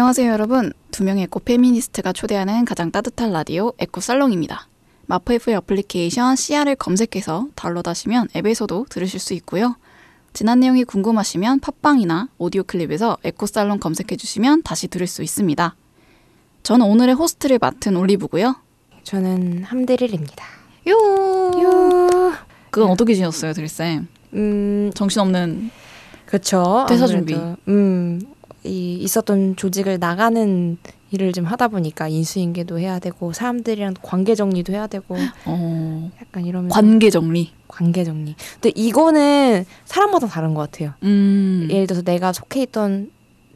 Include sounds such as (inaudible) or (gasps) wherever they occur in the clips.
안녕하세요 여러분. 두 명의 에코 페미니스트가 초대하는 가장 따뜻한 라디오 에코 살롱입니다. 마포FM의 어플리케이션 CR을 검색해서 다운로드하시면 앱에서도 들으실 수 있고요. 지난 내용이 궁금하시면 팟빵이나 오디오 클립에서 에코 살롱 검색해 주시면 다시 들을 수 있습니다. 저는 오늘의 호스트를 맡은 올리브고요. 저는 함드릴입니다. 요. 요. 그간 어떻게 지냈어요, 드릴쌤? 음, 정신없는 그렇죠. 퇴사 준비. 음, 이 있었던 조직을 나가는 일을 좀 하다 보니까 인수인계도 해야 되고 사람들이랑 관계 정리도 해야 되고 어, 약간 이러면서 관계 정리. 관계 정리. 근데 이거는 사람마다 다른 것 같아요. 음. 예를 들어서 내가 속해 있던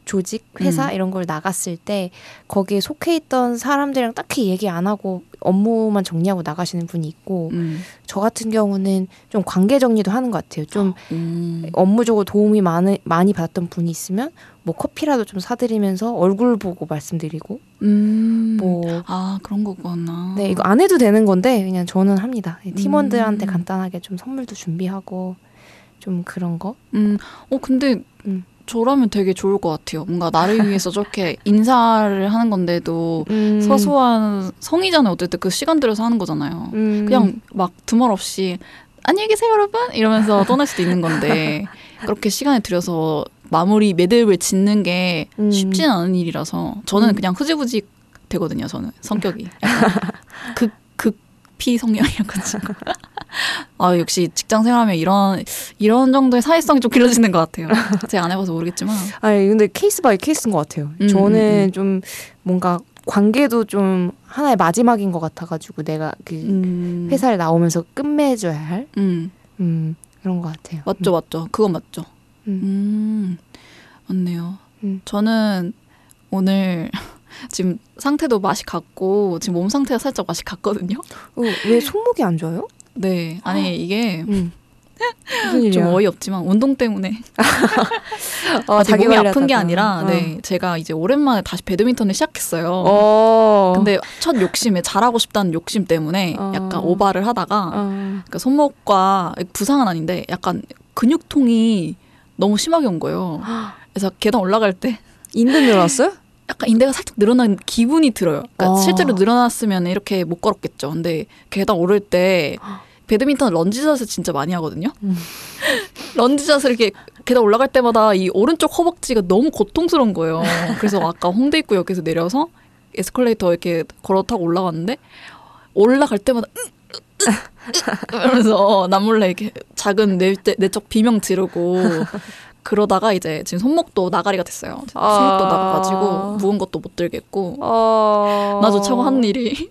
조직, 회사 음. 이런 걸 나갔을 때 거기에 속해 있던 사람들이랑 딱히 얘기 안 하고 업무만 정리하고 나가시는 분이 있고 음. 저 같은 경우는 좀 관계 정리도 하는 것 같아요. 좀 음. 업무적으로 도움이 많이, 많이 받았던 분이 있으면 뭐 커피라도 좀 사드리면서 얼굴 보고 말씀드리고 음. 뭐아 그런 거구나. 네, 이거 안 해도 되는 건데 그냥 저는 합니다. 팀원들한테 음. 간단하게 좀 선물도 준비하고 좀 그런 거. 음. 어 근데 음. 저라면 되게 좋을 것 같아요. 뭔가 나를 위해서 저렇게 (laughs) 인사를 하는 건데도 음. 서소한 성의잖아요. 어쨌든 그 시간 들여서 하는 거잖아요. 음. 그냥 막 두말 없이 안녕히 계세요 여러분 이러면서 떠날 수도 있는 건데 (laughs) 그렇게 시간을 들여서 마무리 매듭을 짓는 게 음. 쉽지는 않은 일이라서 저는 음. 그냥 흐지부지 되거든요. 저는 성격이 (laughs) 극극 P 성향이어가지고 (laughs) 아 역시 직장 생활하면 이런 이런 정도의 사회성이 좀 길러지는 것 같아요. 제가 안 해봐서 모르겠지만 아니 근데 case by case인 것 같아요. 음, 저는 음, 좀 뭔가 관계도 좀 하나의 마지막인 것 같아가지고 내가 그 음, 회사를 나오면서 끝맺어야 할 음 음, 그런 것 같아요. 맞죠 맞죠 그건 맞죠. 음. 음 맞네요. 음. 저는 오늘 지금 상태도 맛이 갔고 지금 몸 상태가 살짝 맛이 갔거든요. 어, 왜 손목이 안 좋아요? 네 아니 이게 음. 좀 어이없지만 운동 때문에 (laughs) 어, 아직 몸이 관리하다가. 아픈 게 아니라 어. 네 제가 이제 오랜만에 다시 배드민턴을 시작했어요. 어. 근데 첫 욕심에 잘하고 싶다는 욕심 때문에 어. 약간 오바를 하다가 어. 그러니까 손목과 부상은 아닌데 약간 근육통이 너무 심하게 온 거예요. 그래서 계단 올라갈 때 인대 늘었어요? (laughs) 약간 인대가 살짝 늘어난 기분이 들어요. 그러니까 어. 실제로 늘어났으면 이렇게 못 걸었겠죠. 근데 계단 오를 때 배드민턴 lunge shot을 진짜 많이 하거든요. 음. (laughs) lunge shot을 이렇게 계단 올라갈 때마다 이 오른쪽 허벅지가 너무 고통스러운 거예요. 그래서 아까 홍대 입구역에서 내려서 에스컬레이터 이렇게 걸어 타고 올라갔는데 올라갈 때마다 으, 이러면서 남몰래 이렇게 작은 내, 내적 비명 지르고 (laughs) 그러다가 이제 지금 손목도 나가리가 됐어요. 손목도 아. 나가가지고 무거운 것도 못 들겠고 어. 나조차고 한 일이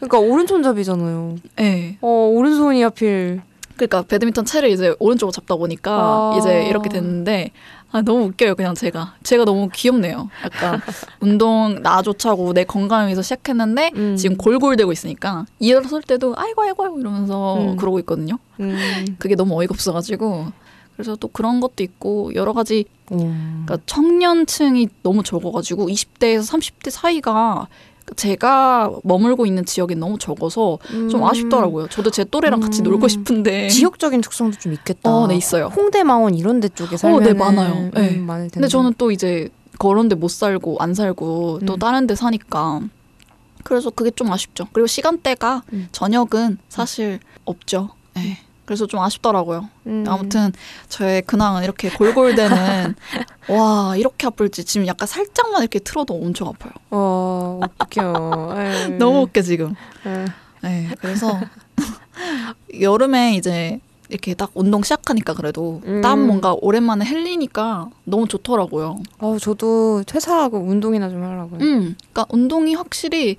그러니까 오른손잡이잖아요. 네. 어, 오른손이 하필. 그러니까 배드민턴 채를 이제 오른쪽으로 잡다 보니까 아. 이제 이렇게 됐는데 아 너무 웃겨요 그냥 제가 제가 너무 귀엽네요 약간 (laughs) 운동 나조차고 내 건강을 위해서 시작했는데 음. 지금 골골대고 있으니까 일어설 때도 아이고 아이고 아이고 이러면서 음. 그러고 있거든요 음. 그게 너무 어이가 없어가지고 그래서 또 그런 것도 있고 여러 가지 음. 그러니까 청년층이 너무 적어가지고 20대에서 30대 사이가 제가 머물고 있는 지역이 너무 적어서 좀 음. 아쉽더라고요. 저도 제 또래랑 같이 음. 놀고 싶은데 지역적인 특성도 좀 있겠다. 어, 네 있어요. 홍대 마원 이런 데 쪽에 살면 네, 많아요. 네. 많을 텐데. 근데 저는 또 이제 그런 데 못 살고 안 살고 또 음. 다른 데 사니까 그래서 그게 좀 아쉽죠. 그리고 시간대가 음. 저녁은 사실 없죠. 네. 그래서 좀 아쉽더라고요. 음. 아무튼 저의 근황은 이렇게 골골대는 (laughs) 와 이렇게 아플지 지금 약간 살짝만 이렇게 틀어도 엄청 아파요. 어, 웃겨. (laughs) 너무 웃겨 지금. 에이. 네, 그래서 (laughs) 여름에 이제 이렇게 딱 운동 시작하니까 그래도 음. 땀 뭔가 오랜만에 흘리니까 너무 좋더라고요. 어, 저도 퇴사하고 운동이나 좀 하려고요. 음, 그러니까 운동이 확실히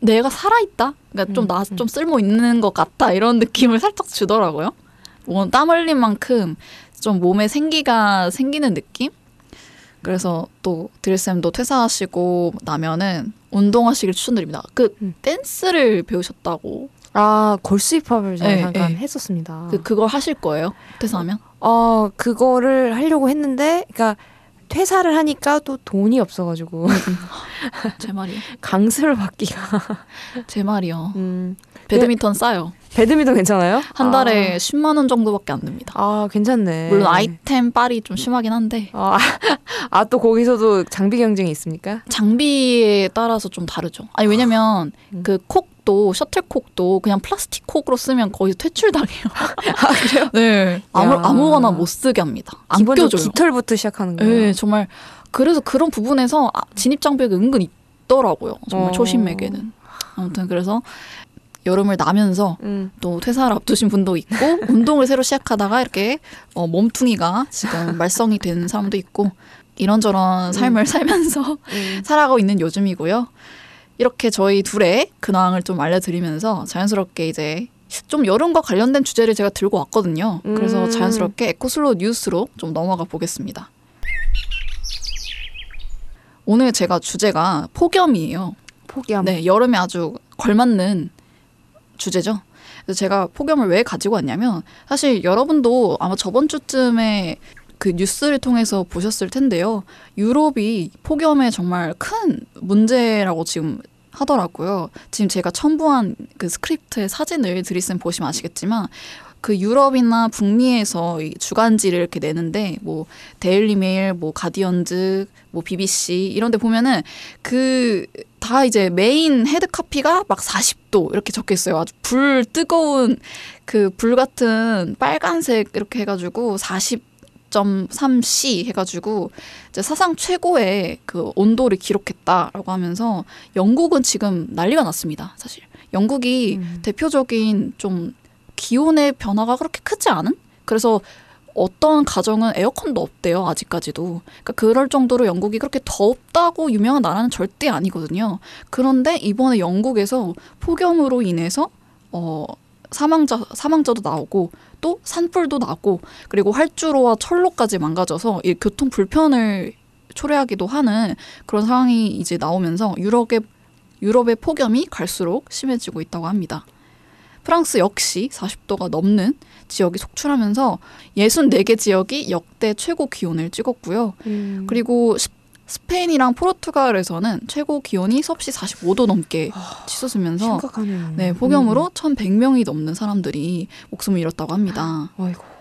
내가 살아있다? 그러니까 좀 음, 나 음. 좀 쓸모 있는 것 같다 이런 느낌을 살짝 주더라고요. 뭐 땀 흘린 만큼 좀 몸에 생기가 생기는 느낌? 그래서 또 드릴쌤도 퇴사하시고 나면은 운동하시길 추천드립니다. 그 음. 댄스를 배우셨다고 아, 걸스 힙합을 제가 네, 잠깐 네. 했었습니다. 그 그걸 하실 거예요? 퇴사하면? 어, 그거를 하려고 했는데, 그러니까 퇴사를 하니까 또 돈이 없어가지고 (laughs) 제 말이요. 강습을 받기가. 제 말이요. 음. 배드민턴 싸요. 배드민턴 괜찮아요? 한 달에 10만 원 정도밖에 안 듭니다. 아, 아 괜찮네. 물론 아이템 빨이 좀 심하긴 한데 아, 아, 또 거기서도 장비 경쟁이 있습니까? 장비에 따라서 좀 다르죠. 아니 왜냐면 음. 그콕 도 셔틀콕도 그냥 플라스틱 콕으로 쓰면 거의 퇴출당해요. (laughs) 아, 그래요? 네. 아무 야. 아무거나 못 쓰게 합니다. 안 껴줘요. 깃털부터 시작하는 거예요. 네, 정말 그래서 그런 부분에서 아, 진입 장벽이 은근 있더라고요. 정말 어. 초심에게는. 아무튼 그래서 여름을 나면서 음. 또 퇴사를 앞두신 분도 있고 (laughs) 운동을 새로 시작하다가 이렇게 어, 몸뚱이가 지금 말썽이 되는 사람도 있고 이런저런 삶을 살면서 음. (laughs) 살아가고 있는 요즘이고요. 이렇게 저희 둘의 근황을 좀 알려드리면서 자연스럽게 이제 좀 여름과 관련된 주제를 제가 들고 왔거든요. 그래서 음. 자연스럽게 에코슬로 뉴스로 좀 넘어가 보겠습니다. 오늘 제가 주제가 폭염이에요. 폭염. 네, 여름에 아주 걸맞는 주제죠. 그래서 제가 폭염을 왜 가지고 왔냐면 사실 여러분도 아마 저번 주쯤에 그 뉴스를 통해서 보셨을 텐데요. 유럽이 폭염에 정말 큰 문제라고 지금 하더라고요. 지금 제가 첨부한 그 스크립트의 사진을 드리쌤 보시면 아시겠지만 그 유럽이나 북미에서 이 주간지를 이렇게 내는데 뭐 데일리 메일, 뭐 가디언즈, 뭐 BBC 이런 데 보면은 그 다 이제 main head copy가 막 40도 이렇게 적혀 있어요. 아주 불 뜨거운 그 불 같은 빨간색 이렇게 해 가지고 40.3C 해가지고 이제 사상 최고의 그 온도를 기록했다라고 하면서 영국은 지금 난리가 났습니다. 사실 영국이 음. 대표적인 좀 기온의 변화가 그렇게 크지 않은 그래서 어떤 가정은 에어컨도 없대요 아직까지도 그러니까 그럴 정도로 영국이 그렇게 덥다고 유명한 나라는 절대 아니거든요 그런데 이번에 영국에서 폭염으로 인해서 어 사망자 사망자도 나오고 또 산불도 나고 그리고 활주로와 철로까지 망가져서 이 교통 불편을 초래하기도 하는 그런 상황이 이제 나오면서 유럽의 유럽의 폭염이 갈수록 심해지고 있다고 합니다. 프랑스 역시 40도가 넘는 지역이 속출하면서 64개 지역이 역대 최고 기온을 찍었고요. 음. 그리고 스- 스페인이랑 포르투갈에서는 최고 기온이 섭씨 45도 넘게 치솟으면서 심각하네요. 네, 폭염으로 1,100명이 넘는 사람들이 목숨을 잃었다고 합니다. 음. 아이고.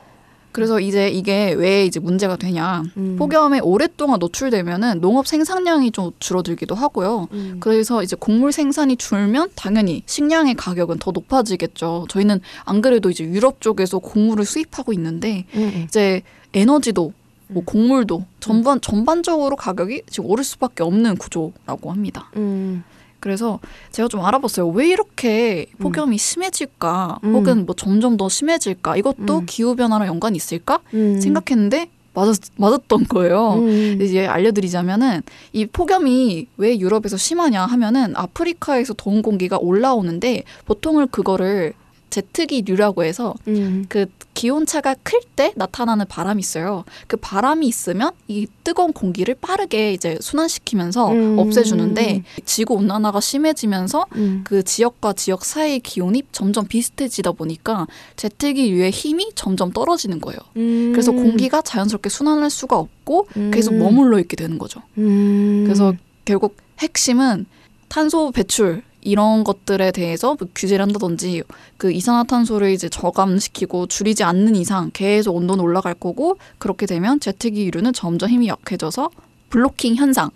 그래서 이제 이게 왜 이제 문제가 되냐? 음. 폭염에 오랫동안 노출되면은 농업 생산량이 좀 줄어들기도 하고요. 음. 그래서 이제 곡물 생산이 줄면 당연히 식량의 가격은 더 높아지겠죠. 저희는 안 그래도 이제 유럽 쪽에서 곡물을 수입하고 있는데 음, 음. 이제 에너지도 뭐 음. 곡물도 전반 전반적으로 가격이 지금 오를 수밖에 없는 구조라고 합니다. 음. 그래서 제가 좀 알아봤어요. 왜 이렇게 폭염이 심해질까? 음. 혹은 뭐 점점 더 심해질까? 이것도 음. 기후 변화랑 연관이 있을까? 음. 생각했는데 맞았 맞았던 거예요. 음. 이제 알려드리자면은 이 폭염이 왜 유럽에서 심하냐 하면은 아프리카에서 더운 공기가 올라오는데 보통을 그거를 제트기류라고 해서 음. 그 기온 차가 클 때 나타나는 바람이 있어요. 그 바람이 있으면 이 뜨거운 공기를 빠르게 이제 순환시키면서 음. 없애주는데 지구 온난화가 심해지면서 음. 그 지역과 지역 사이의 기온이 점점 비슷해지다 보니까 제트기류의 힘이 점점 떨어지는 거예요. 음. 그래서 공기가 자연스럽게 순환할 수가 없고 음. 계속 머물러 있게 되는 거죠. 음. 그래서 결국 핵심은 탄소 배출 이런 것들에 대해서 뭐 규제를 한다든지 그 이산화탄소를 이제 저감시키고 줄이지 않는 이상 계속 온도는 올라갈 거고 그렇게 되면 제트기류는 점점 힘이 약해져서 블로킹 현상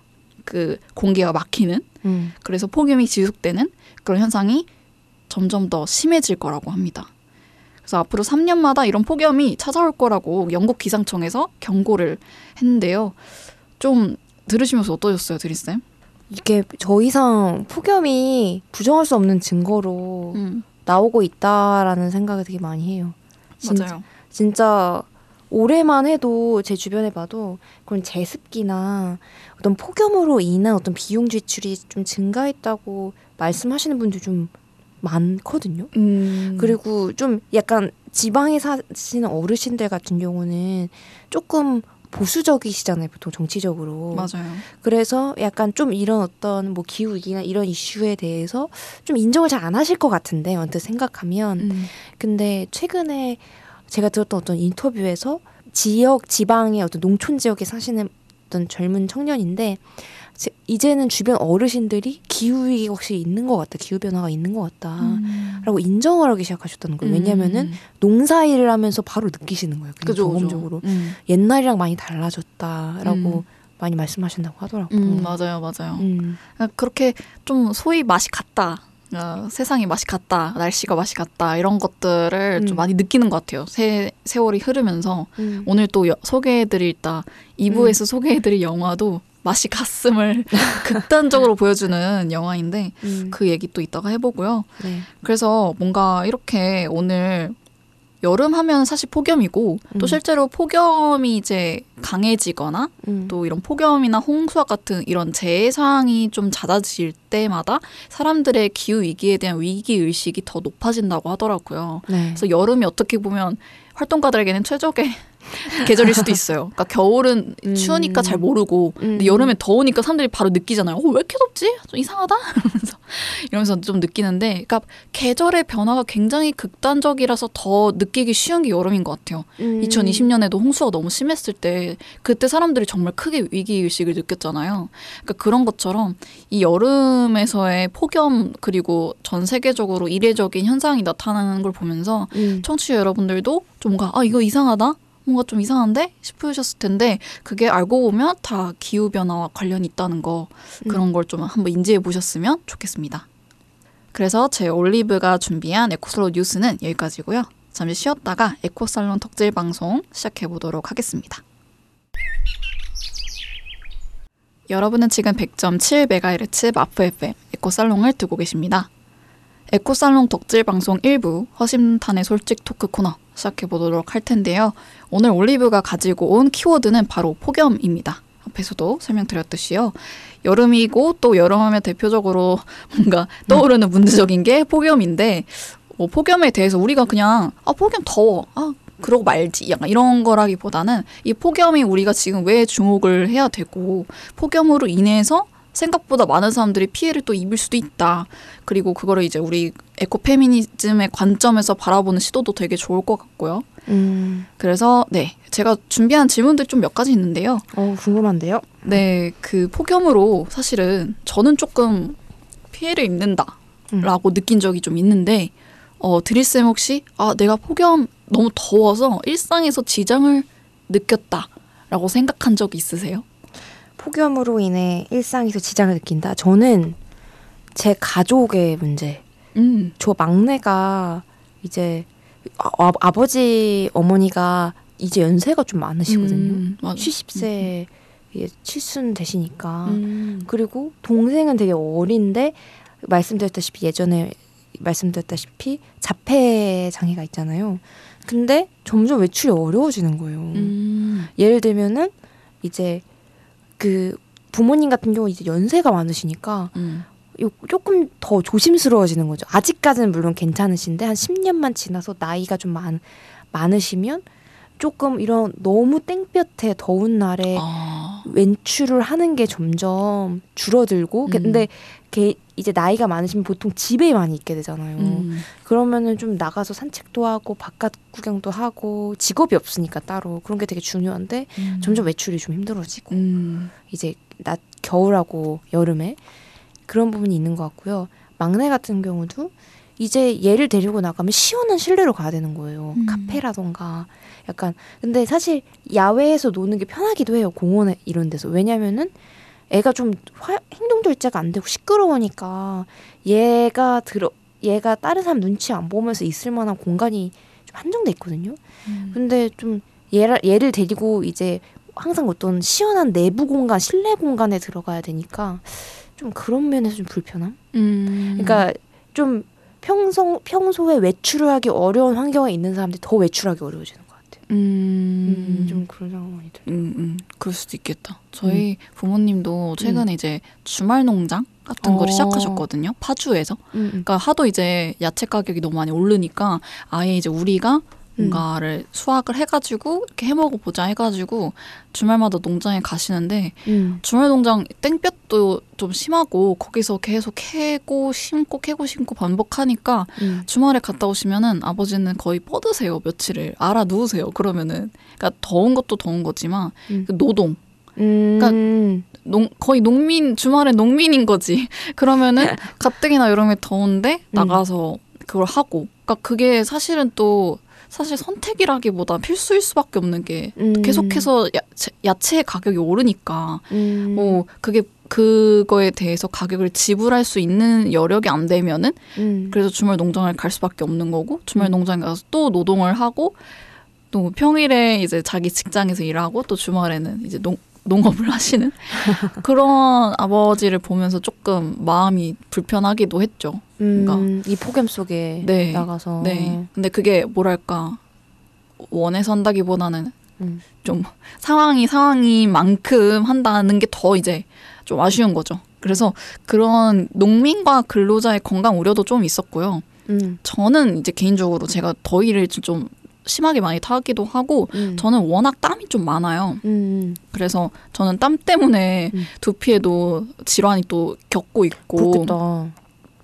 그 공기가 막히는 음. 그래서 폭염이 지속되는 그런 현상이 점점 더 심해질 거라고 합니다. 그래서 앞으로 3년마다 이런 폭염이 찾아올 거라고 영국 기상청에서 경고를 했는데요. 좀 들으시면서 어떠셨어요, 드리쌤? 이게 더 이상 폭염이 부정할 수 없는 증거로 음, 나오고 있다라는 생각을 되게 많이 해요. 진짜, 맞아요. 진짜 올해만 해도 제 주변에 봐도 그런 제습기나 어떤 폭염으로 인한 어떤 비용 지출이 좀 증가했다고 말씀하시는 분들 좀 많거든요. 음, 그리고 좀 약간 지방에 사시는 어르신들 같은 경우는 조금 보수적이시잖아요, 보통 정치적으로. 맞아요. 그래서 약간 좀 이런 어떤 뭐 기후 위기나 이런 이슈에 대해서 좀 인정을 잘 안 하실 것 같은데 언뜻 생각하면 음, 근데 최근에 제가 들었던 어떤 인터뷰에서 지역 지방의 어떤 농촌 지역에 사시는 어떤 젊은 청년인데 제- 이제는 주변 어르신들이 기후 위기가 확실히 있는 것 같다. 기후 변화가 있는 것 같다. 음. 라고 인정을 하기 시작하셨다는 거예요. 왜냐면은 농사 일을 하면서 바로 느끼시는 거예요. 그죠, 그죠. 경험적으로 음. 옛날이랑 많이 달라졌다라고 음. 많이 말씀하신다고 하더라고요. 음, 맞아요, 맞아요. 음. 그러니까 그렇게 좀 소위 맛이 같다. 어, 세상이 맛이 같다, 날씨가 맛이 같다 이런 것들을 음. 좀 많이 느끼는 것 같아요. 세, 세월이 흐르면서 음. 오늘 또 여- 소개해드릴 다 2부에서 소개해드릴 영화도 맛이 갔음을 (laughs) 극단적으로 보여주는 영화인데 음. 그 얘기 또 이따가 해보고요. 네. 그래서 뭔가 이렇게 오늘 여름 하면 사실 폭염이고 또 음. 실제로 폭염이 이제 강해지거나 음. 또 이런 폭염이나 홍수와 같은 이런 재해 상황이 좀 잦아질 때마다 사람들의 기후 위기에 대한 위기 의식이 더 높아진다고 하더라고요. 네. 그래서 여름이 어떻게 보면 활동가들에게는 최적의 계절일 수도 있어요. 그러니까 겨울은 음. 추우니까 잘 모르고, 근데 음. 여름에 더우니까 사람들이 바로 느끼잖아요. 어, 왜 이렇게 덥지? 좀 이상하다? (laughs) 이러면서, 이러면서 좀 느끼는데, 그러니까 계절의 변화가 굉장히 극단적이라서 더 느끼기 쉬운 게 여름인 것 같아요. 음. 2020년에도 홍수가 너무 심했을 때 그때 사람들이 정말 크게 위기 의식을 느꼈잖아요. 그러니까 그런 것처럼 이 여름에서의 폭염 그리고 전 세계적으로 이례적인 현상이 나타나는 걸 보면서 음. 청취자 여러분들도 좀 뭔가 아 이거 이상하다. 뭔가 좀 이상한데 싶으셨을 텐데 그게 알고 보면 다 기후 변화와 관련이 있다는 거 그런 걸 좀 한번 인지해 보셨으면 좋겠습니다. 그래서 제 올리브가 준비한 에코슬로 뉴스는 여기까지고요. 잠시 쉬었다가 에코살론 덕질 방송 시작해 보도록 하겠습니다. 여러분은 지금 100.7MHz 마프 FM 에코살롱을 듣고 계십니다. 에코살롱 덕질 방송 1부 허심탄회 솔직 토크 코너 시작해 보도록 할 텐데요. 오늘 올리브가 가지고 온 키워드는 바로 폭염입니다. 앞에서도 설명드렸듯이요. 여름이고 또 여름하면 대표적으로 뭔가 떠오르는 문제적인 게 폭염인데 뭐 폭염에 대해서 우리가 그냥 아 폭염 더워 아 그러고 말지 약간 이런 거라기보다는 이 폭염이 우리가 지금 왜 주목을 해야 되고 폭염으로 인해서 생각보다 많은 사람들이 피해를 또 입을 수도 있다. 그리고 그거를 이제 우리 에코 페미니즘의 관점에서 바라보는 시도도 되게 좋을 것 같고요. 음. 그래서 네 제가 준비한 질문들 좀 몇 가지 있는데요. 어 궁금한데요. 네, 그 폭염으로 사실은 저는 조금 피해를 입는다라고 느낀 적이 좀 있는데, 어, 드릴 쌤 혹시, 아, 내가 폭염 너무 더워서 일상에서 지장을 느꼈다라고 생각한 적 있으세요? 폭염으로 인해 일상에서 지장을 느낀다. 저는 제 가족의 문제. 음, 저 막내가 이제 아, 아버지 어머니가 이제 연세가 좀 많으시거든요. 음, 맞아. 70세 예, 칠순 되시니까. 음, 그리고 동생은 되게 어린데 말씀드렸다시피 예전에 말씀드렸다시피 자폐 장애가 있잖아요. 근데 점점 외출이 어려워지는 거예요. 음, 예를 들면은 이제 그 부모님 같은 경우 이제 연세가 많으시니까 음, 요- 조금 더 조심스러워지는 거죠. 아직까지는 물론 괜찮으신데 한 10년만 지나서 나이가 좀 많, 많으시면 조금 이런 너무 땡볕에 더운 날에 아, 외출을 하는 게 점점 줄어들고 음. 근데 게 이제 나이가 많으시면 보통 집에 많이 있게 되잖아요. 음, 그러면은 좀 나가서 산책도 하고 바깥 구경도 하고 직업이 없으니까 따로 그런 게 되게 중요한데 음. 점점 외출이 좀 힘들어지고 음, 이제 낮 겨울하고 여름에 그런 부분이 있는 것 같고요. 막내 같은 경우도 이제 얘를 데리고 나가면 시원한 실내로 가야 되는 거예요. 음. 카페라던가 약간 근데 사실 야외에서 노는 게 편하기도 해요. 공원에 이런 데서 왜냐면은 애가 좀 화- 행동 절제가 안 되고 시끄러우니까 얘가 들어 얘가 다른 사람 눈치 안 보면서 있을 만한 공간이 좀 한정돼 있거든요. 음. 근데 좀 얘를, 얘를 데리고 이제 항상 어떤 시원한 내부 공간, 실내 공간에 들어가야 되니까 좀 그런 면에서 좀 불편함? 음. 그러니까 좀 평소, 평소에 외출을 하기 어려운 환경에 있는 사람들이 더 외출하기 어려워지는. 음, 음, 좀 그런 많이 들어요. 음, 음, 그럴 수도 있겠다. 저희 부모님도 최근에 이제 주말 농장 같은 어. 걸 시작하셨거든요. 파주에서. 음, 음. 그러니까 하도 이제 야채 가격이 너무 많이 오르니까 아예 이제 우리가 뭔가를 수확을 해가지고 이렇게 해먹어 보자 해가지고 주말마다 농장에 가시는데 음. 주말 농장 땡볕도 좀 심하고 거기서 계속 캐고 심고 캐고 심고 반복하니까 음. 주말에 갔다 오시면은 아버지는 거의 뻗으세요 며칠을 알아 누우세요 그러면은 그러니까 더운 것도 더운 거지만 음. 그 노동 음. 농, 거의 농민 주말에 농민인 거지. (laughs) 그러면은 가뜩이나 여름에 더운데 나가서 그걸 하고. 그러니까 그게 사실은 또 사실 선택이라기보다 필수일 수밖에 없는 게 음. 계속해서 야채, 야채 가격이 오르니까 음. 뭐 그게 그거에 대해서 가격을 지불할 수 있는 여력이 안 되면은 음. 그래서 주말 농장을 갈 수밖에 없는 거고 주말 음. 농장에 가서 또 노동을 하고 또 평일에 이제 자기 직장에서 일하고 또 주말에는 이제 농 농업을 (laughs) 하시는 그런 아버지를 보면서 조금 마음이 불편하기도 했죠. 음. 이 폭염 속에 네. 나가서. 네. 근데 그게 뭐랄까 원해서 한다기보다는 음. 좀 상황이 상황인 만큼 한다는 게 더 이제 좀 아쉬운 거죠. 그래서 그런 농민과 근로자의 건강 우려도 좀 있었고요. 음. 저는 이제 개인적으로 제가 더위를 좀 심하게 많이 타기도 하고 음. 저는 워낙 땀이 좀 많아요. 음. 그래서 저는 땀 때문에 음. 두피에도 질환이 또 겪고 있고 그렇겠다.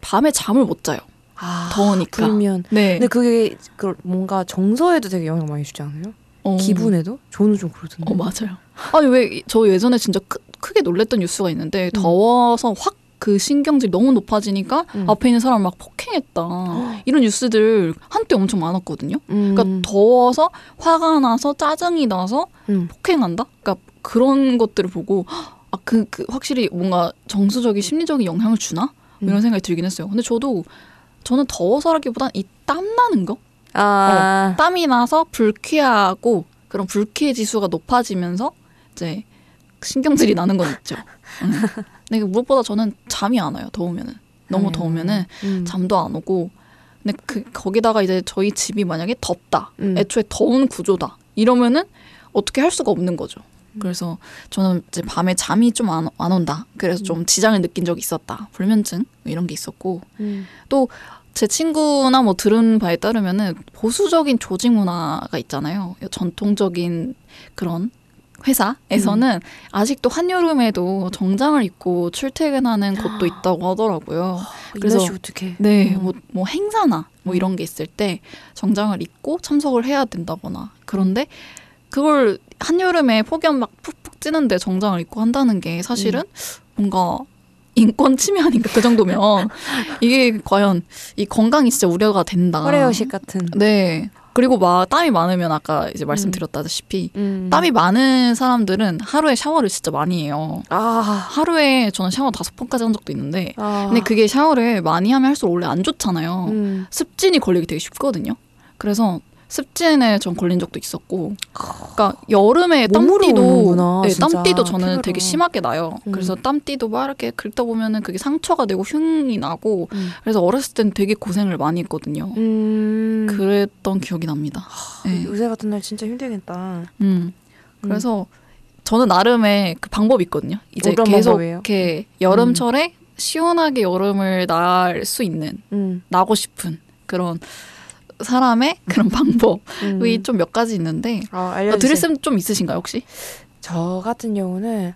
밤에 잠을 못 자요. 아, 더우니까. 불면. 네. 근데 그게 그 뭔가 정서에도 되게 영향 많이 주지 않아요? 어. 기분에도? 저는 좀 그렇던데. 어 맞아요. 아니 왜 저 예전에 진짜 크, 크게 놀랬던 뉴스가 있는데 음. 더워서 확 그 신경질이 너무 높아지니까 음. 앞에 있는 사람 막 폭행했다 (gasps) 이런 뉴스들 한때 엄청 많았거든요. 음. 그러니까 더워서 화가 나서 짜증이 나서 음. 폭행한다. 그러니까 그런 것들을 보고 (gasps) 아 그 그 확실히 뭔가 정서적인 심리적인 영향을 주나 뭐 이런 음. 생각이 들긴 했어요. 근데 저도 저는 더워서라기보단 이 땀 나는 거 아. 땀이 나서 불쾌하고 그런 불쾌 지수가 높아지면서 이제 신경질이 나는 건 있죠. 음. (laughs) 근데 무엇보다 저는 잠이 안 와요. 더우면은 너무 음. 더우면은 음. 잠도 안 오고. 근데 그 거기다가 이제 저희 집이 만약에 덥다, 음. 애초에 더운 구조다 이러면은 어떻게 할 수가 없는 거죠. 음. 그래서 저는 이제 밤에 잠이 좀안 안 온다. 그래서 음. 좀 지장을 느낀 적이 있었다. 불면증 뭐 이런 게 있었고 음. 제 친구나 뭐 들은 바에 따르면은 보수적인 조직 문화가 있잖아요. 전통적인 그런 회사에서는 아직도 한여름에도 정장을 입고 출퇴근하는 곳도 있다고 하더라고요. 그래서- 어떻게? 네, 음. 뭐, 뭐 행사나 뭐 이런 게 있을 때 정장을 입고 참석을 해야 된다거나 그런데 그걸 한여름에 폭염 막 푹푹 찌는데 정장을 입고 한다는 게 사실은 뭔가 인권 침해 아닌가 그 정도면 이게 과연 이 건강이 진짜 우려가 된다. 허례허식 같은. 네. 그리고 막 땀이 많으면 아까 이제 말씀드렸다시피 음. 땀이 많은 사람들은 하루에 샤워를 진짜 많이 해요. 아. 하루에 저는 샤워 다섯 번까지 한 적도 있는데 아. 근데 그게 샤워를 많이 하면 할수록 원래 안 좋잖아요. 음. 습진이 걸리기 되게 쉽거든요. 그래서 습진에 전 걸린 적도 있었고, 그러니까 여름에 땀띠도 오는구나, 네, 땀띠도 저는 피부로. 되게 심하게 나요. 음. 그래서 땀띠도 막 이렇게 긁다 보면은 그게 상처가 되고 흉이 나고, 음. 그래서 어렸을 땐 되게 고생을 많이 했거든요. 음. 그랬던 기억이 납니다. 네. 요새 같은 날 진짜 힘들겠다. 음. 그래서 저는 나름의 그 방법이 있거든요. 이제 계속 방법이에요? 이렇게 여름철에 시원하게 여름을 날 수 있는 음. 나고 싶은 그런 사람의 그런 방법이 음. 좀몇 가지 있는데 아, 어. 드릴 좀 있으신가요 혹시? 저 같은 경우는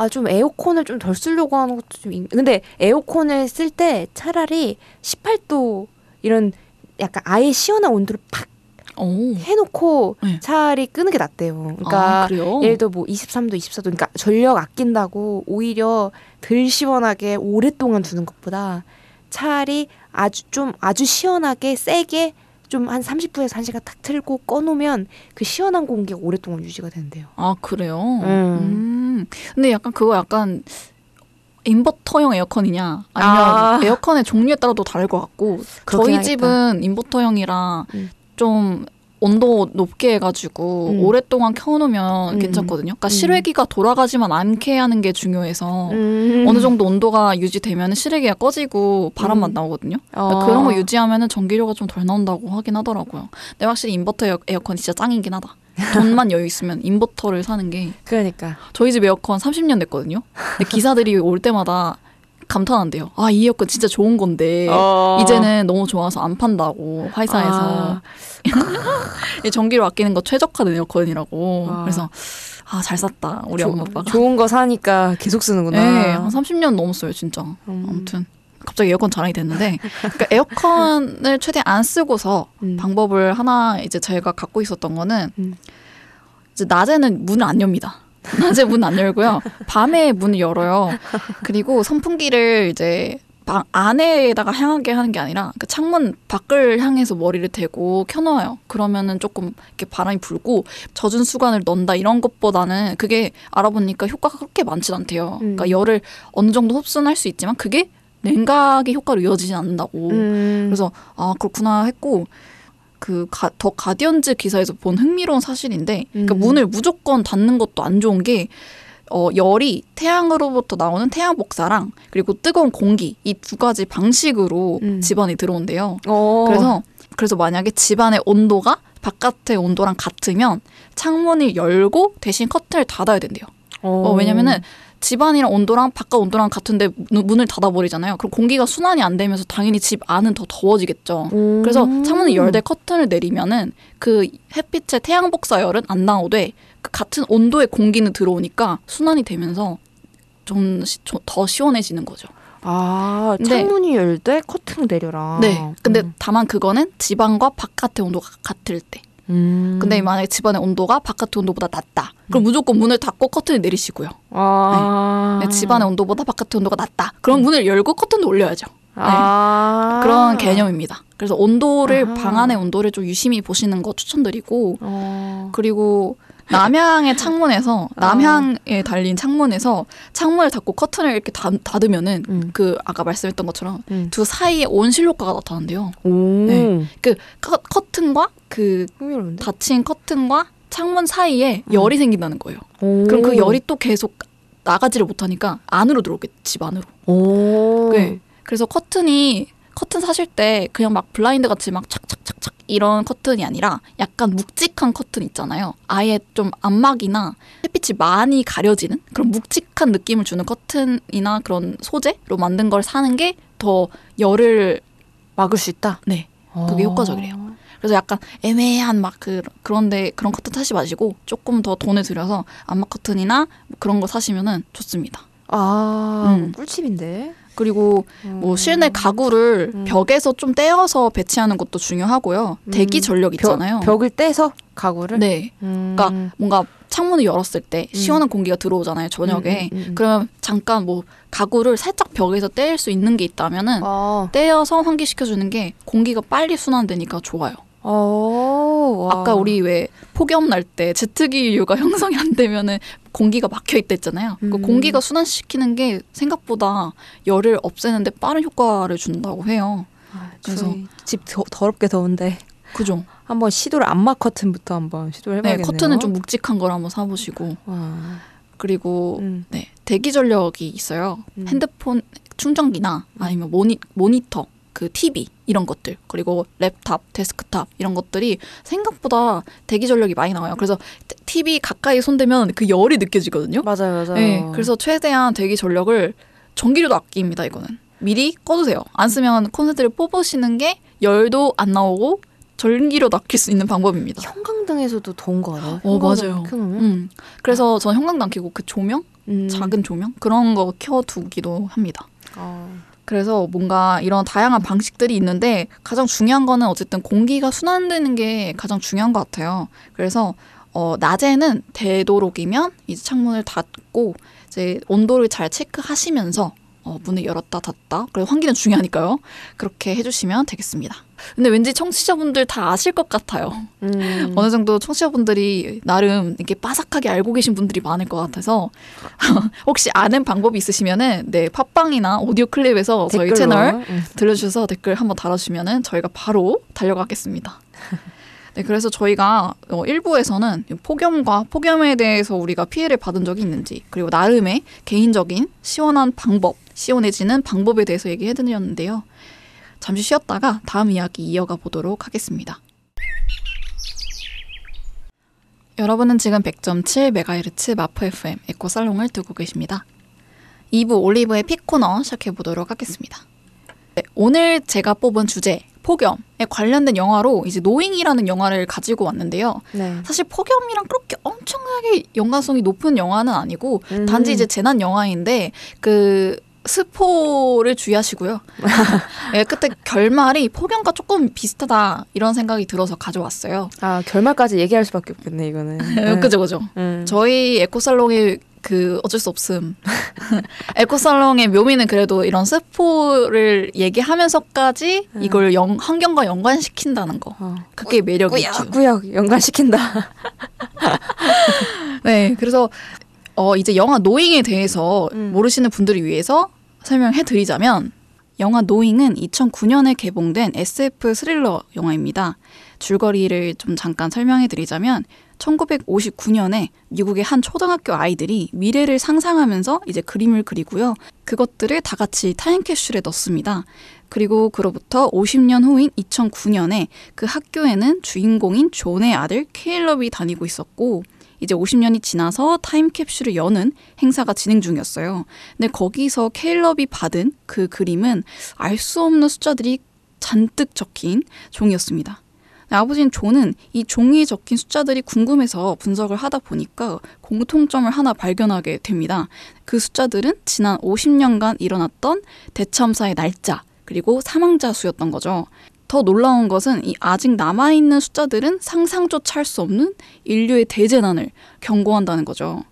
아 좀 에어컨을 좀 덜 쓰려고 하는 것도 좀 있... 근데 에어컨을 쓸 때 차라리 18도 이런 약간 아예 시원한 온도를 팍 오. 해놓고 네. 차라리 끄는 게 낫대요. 그러니까 아, 그래요? 예를 들어 뭐 23도, 24도, 그러니까 전력 아낀다고 오히려 덜 시원하게 오랫동안 두는 것보다 차라리 아주 좀 아주 시원하게 세게 좀 한 30분에서 1시간 탁 틀고 꺼놓으면 그 시원한 공기가 오랫동안 유지가 된대요. 아 그래요? 음. 음. 근데 약간 그거 약간 인버터형 에어컨이냐 아니면 아. 에어컨의 종류에 따라도 다를 것 같고 저희. 집은 인버터형이라 음. 좀 온도 높게 해가지고 음. 오랫동안 켜놓으면 음. 괜찮거든요. 그러니까 음. 실외기가 돌아가지만 않게 하는 게 중요해서 음. 어느 정도 온도가 유지되면 실외기가 꺼지고 바람만 음. 나오거든요. 어. 그러니까 그런 거 유지하면은 전기료가 좀 덜 나온다고 하긴 하더라고요. 근데 확실히 인버터 에어, 에어컨이 진짜 짱이긴 하다. 돈만 여유 있으면 인버터를 사는 게 그러니까 저희 집 에어컨 30년 됐거든요. 근데 기사들이 올 때마다 감탄한대요. 아, 이 에어컨 진짜 좋은 건데 어. 이제는 너무 좋아서 안 판다고 회사에서 아. (laughs) 이 전기료 아끼는 거 최적화된 에어컨이라고. 아. 그래서 아, 잘 샀다. 우리 조- 엄마 아빠가. 좋은 거 사니까 계속 쓰는구나. 네, 한 30년 넘었어요, 진짜. 음. 아무튼 갑자기 에어컨 자랑이 됐는데 그러니까 에어컨을 (laughs) 최대한 안 쓰고서 음. 방법을 하나 이제 제가 갖고 있었던 거는 음. 이제 낮에는 문을 안 엽니다. 낮에 문 안 열고요. 밤에 문을 열어요. 그리고 선풍기를 이제 방 안에다가 향하게 하는 게 아니라 그 창문 밖을 향해서 머리를 대고 켜놓아요. 그러면은 조금 이렇게 바람이 불고 젖은 수건을 넣는다 이런 것보다는 그게 알아보니까 효과가 그렇게 많진 않대요. 음. 그러니까 열을 어느 정도 흡수할 수 있지만 그게 냉각의 효과로 이어지진 않는다고. 음. 그래서 아 그렇구나 했고 그 더 가디언즈 기사에서 본 흥미로운 사실인데 그러니까 음. 문을 무조건 닫는 것도 안 좋은 게 어, 열이 태양으로부터 나오는 태양 복사랑 그리고 뜨거운 공기 이 두 가지 방식으로 음. 집안에 들어온대요. 어. 그래서 그래서 만약에 집안의 온도가 바깥의 온도랑 같으면 창문을 열고 대신 커튼을 닫아야 된대요. 어, 왜냐면은 집안이랑 온도랑 바깥 온도랑 같은데 문- 문을 닫아버리잖아요. 그럼 공기가 순환이 안 되면서 당연히 집 안은 더 더워지겠죠. 음. 그래서 창문을 열되 커튼을 내리면은 그 햇빛의 태양 복사열은 안 나오되 그 같은 온도의 공기는 들어오니까 순환이 되면서 좀 더 시원해지는 거죠. 아 창문이 열대 커튼 내려라. 네. 근데 음. 다만 그거는 집안과 바깥의 온도가 같을 때. 음. 근데 만약에 집안의 온도가 바깥의 온도보다 낮다. 그럼 무조건 문을 닫고 커튼을 내리시고요. 아 네, 집안의 온도보다 바깥의 온도가 낮다. 그럼 문을 열고 커튼도 올려야죠. 아 그런 개념입니다. 그래서 온도를 아하. 방 안의 온도를 좀 유심히 보시는 거 추천드리고 어. 그리고 남향의 창문에서 남향에 달린 창문에서 창문을 닫고 커튼을 이렇게 닫, 닫으면은 음. 그 아까 말씀했던 것처럼 음. 두 사이에 온실 효과가 나타난대요. 오. 네. 그 커, 커튼과 그 흥미로운데. 닫힌 커튼과 창문 사이에 열이 생긴다는 거예요. 오. 그럼 그 열이 또 계속 나가지를 못하니까 안으로 들어오겠지 집 안으로. 오. 네. 그래서 커튼이 커튼 사실 때 그냥 막 블라인드 같이 막 착착착착 이런 커튼이 아니라 약간 묵직한 커튼 있잖아요. 아예 좀 암막이나 햇빛이 많이 가려지는 그런 묵직한 느낌을 주는 커튼이나 그런 소재로 만든 걸 사는 게 더 열을 막을 수 있다. 네 그게 어. 효과적이래요. 그래서 약간 애매한 막 그 그런데 그런 커튼 사지 마시고 조금 더 돈을 들여서 안막 커튼이나 뭐 그런 거 사시면은 좋습니다. 아 음. 꿀팁인데. 그리고 뭐 실내 가구를 음. 벽에서 좀 떼어서 배치하는 것도 중요하고요. 대기 음. 전력 있잖아요. 벽, 을 떼서 가구를. 네. 음. 그러니까 뭔가 창문을 열었을 때 시원한 공기가 들어오잖아요. 저녁에. 음, 음, 음, 음. 그러면 잠깐 뭐 가구를 살짝 벽에서 떼일 수 있는 게 있다면은 어. 떼어서 환기시켜 주는 게 공기가 빨리 순환되니까 좋아요. 어. 와. 아까 우리 왜 폭염 날 때 제트기류가 형성이 안 되면은 공기가 막혀 있다 했잖아요. 그 음. 공기가 순환시키는 게 생각보다 열을 없애는데 빠른 효과를 준다고 해요. 아, 그래서- 집 더, 더럽게 더운데 그죠? 한번 시도를 암막 커튼부터 한번 시도를 네, 해봐야겠네요. 커튼은 좀 묵직한 걸 한번 사보시고 와. 그리고 음. 네 대기 전력이 있어요. 음. 핸드폰 충전기나 아니면 모니, 모니터, 그 TV 이런 것들 그리고 랩탑, 데스크탑 이런 것들이 생각보다 대기 전력이 많이 나와요. 그래서 TV 가까이 손대면 그 열이 느껴지거든요. 맞아요, 맞아요. 네, 그래서 최대한 대기 전력을 전기료도 아낍니다. 이거는 미리 꺼두세요. 안 쓰면 콘센트를 뽑으시는 게 열도 안 나오고 전기료도 아낄 수 있는 방법입니다. 형광등에서도 더운 거 알아요? 어, 맞아요. 음. 그래서 전 형광등 안 켜고 그 조명, 음. 작은 조명 그런 거 켜두기도 합니다. 어. 그래서 뭔가 이런 다양한 방식들이 있는데 가장 중요한 거는 어쨌든 공기가 순환되는 게 가장 중요한 것 같아요. 그래서 어, 낮에는 되도록이면 이제 창문을 닫고 이제 온도를 잘 체크하시면서 어, 문을 열었다 닫다. 그래서 환기는 중요하니까요. 그렇게 해주시면 되겠습니다. 근데 왠지 청취자분들 다 아실 것 같아요. 음. 어느 정도 청취자분들이 나름 이렇게 빠삭하게 알고 계신 분들이 많을 것 같아서 (laughs) 혹시 아는 방법이 있으시면은 네 팟빵이나 오디오 클립에서 저희 댓글로. 채널 음. 들려주셔서 댓글 한번 달아주시면은 저희가 바로 달려가겠습니다. (laughs) 네, 그래서 저희가 어, 1부에서는 폭염과 폭염에 대해서 우리가 피해를 받은 적이 있는지 그리고 나름의 개인적인 시원한 방법, 시원해지는 방법에 대해서 얘기해 드렸는데요. 잠시 쉬었다가 다음 이야기 이어가 보도록 하겠습니다. 여러분은 지금 100.7MHz 마프 FM 에코 살롱을 듣고 계십니다. 2부 올리브의 pick 코너 시작해 보도록 하겠습니다. 네, 오늘 제가 뽑은 주제 폭염에 관련된 영화로 이제 Knowing이라는 영화를 가지고 왔는데요. 네. 사실 폭염이랑 그렇게 엄청나게 연관성이 높은 영화는 아니고 음. 단지 이제 재난 영화인데 그 스포를 주의하시고요. 예, (laughs) 그때 결말이 폭염과 조금 비슷하다 이런 생각이 들어서 가져왔어요. 아 결말까지 얘기할 수밖에 없겠네 이거는. 네. (laughs) 그죠, 그죠. 음. 저희 에코살롱의 그 어쩔 수 없음. (laughs) 에코살롱의 묘미는 그래도 이런 스포를 얘기하면서까지 음. 이걸 연, 환경과 연관시킨다는 거. 어. 그게 매력이죠. 꾸역꾸역 연관시킨다. 네, 그래서 어 이제 영화 노잉에 대해서 음. 모르시는 분들을 위해서 설명해 드리자면 영화 노잉은 2009년에 개봉된 SF 스릴러 영화입니다. 줄거리를 좀 잠깐 설명해 드리자면 1959년에 미국의 한 초등학교 아이들이 미래를 상상하면서 이제 그림을 그리고요. 그것들을 다 같이 타임캡슐에 넣습니다. 그리고 그로부터 50년 후인 2009년에 그 학교에는 주인공인 존의 아들 케일럽이 다니고 있었고 이제 50년이 지나서 타임캡슐을 여는 행사가 진행 중이었어요. 근데 거기서 케일럽이 받은 그 그림은 알 수 없는 숫자들이 잔뜩 적힌 종이었습니다. 네, 아버지는 존은 이 종이에 적힌 숫자들이 궁금해서 분석을 하다 보니까 공통점을 하나 발견하게 됩니다. 그 숫자들은 지난 50년간 일어났던 대참사의 날짜, 그리고 사망자 수였던 거죠. 더 놀라운 것은 이 아직 남아있는 숫자들은 상상조차 할 수 없는 인류의 대재난을 경고한다는 거죠.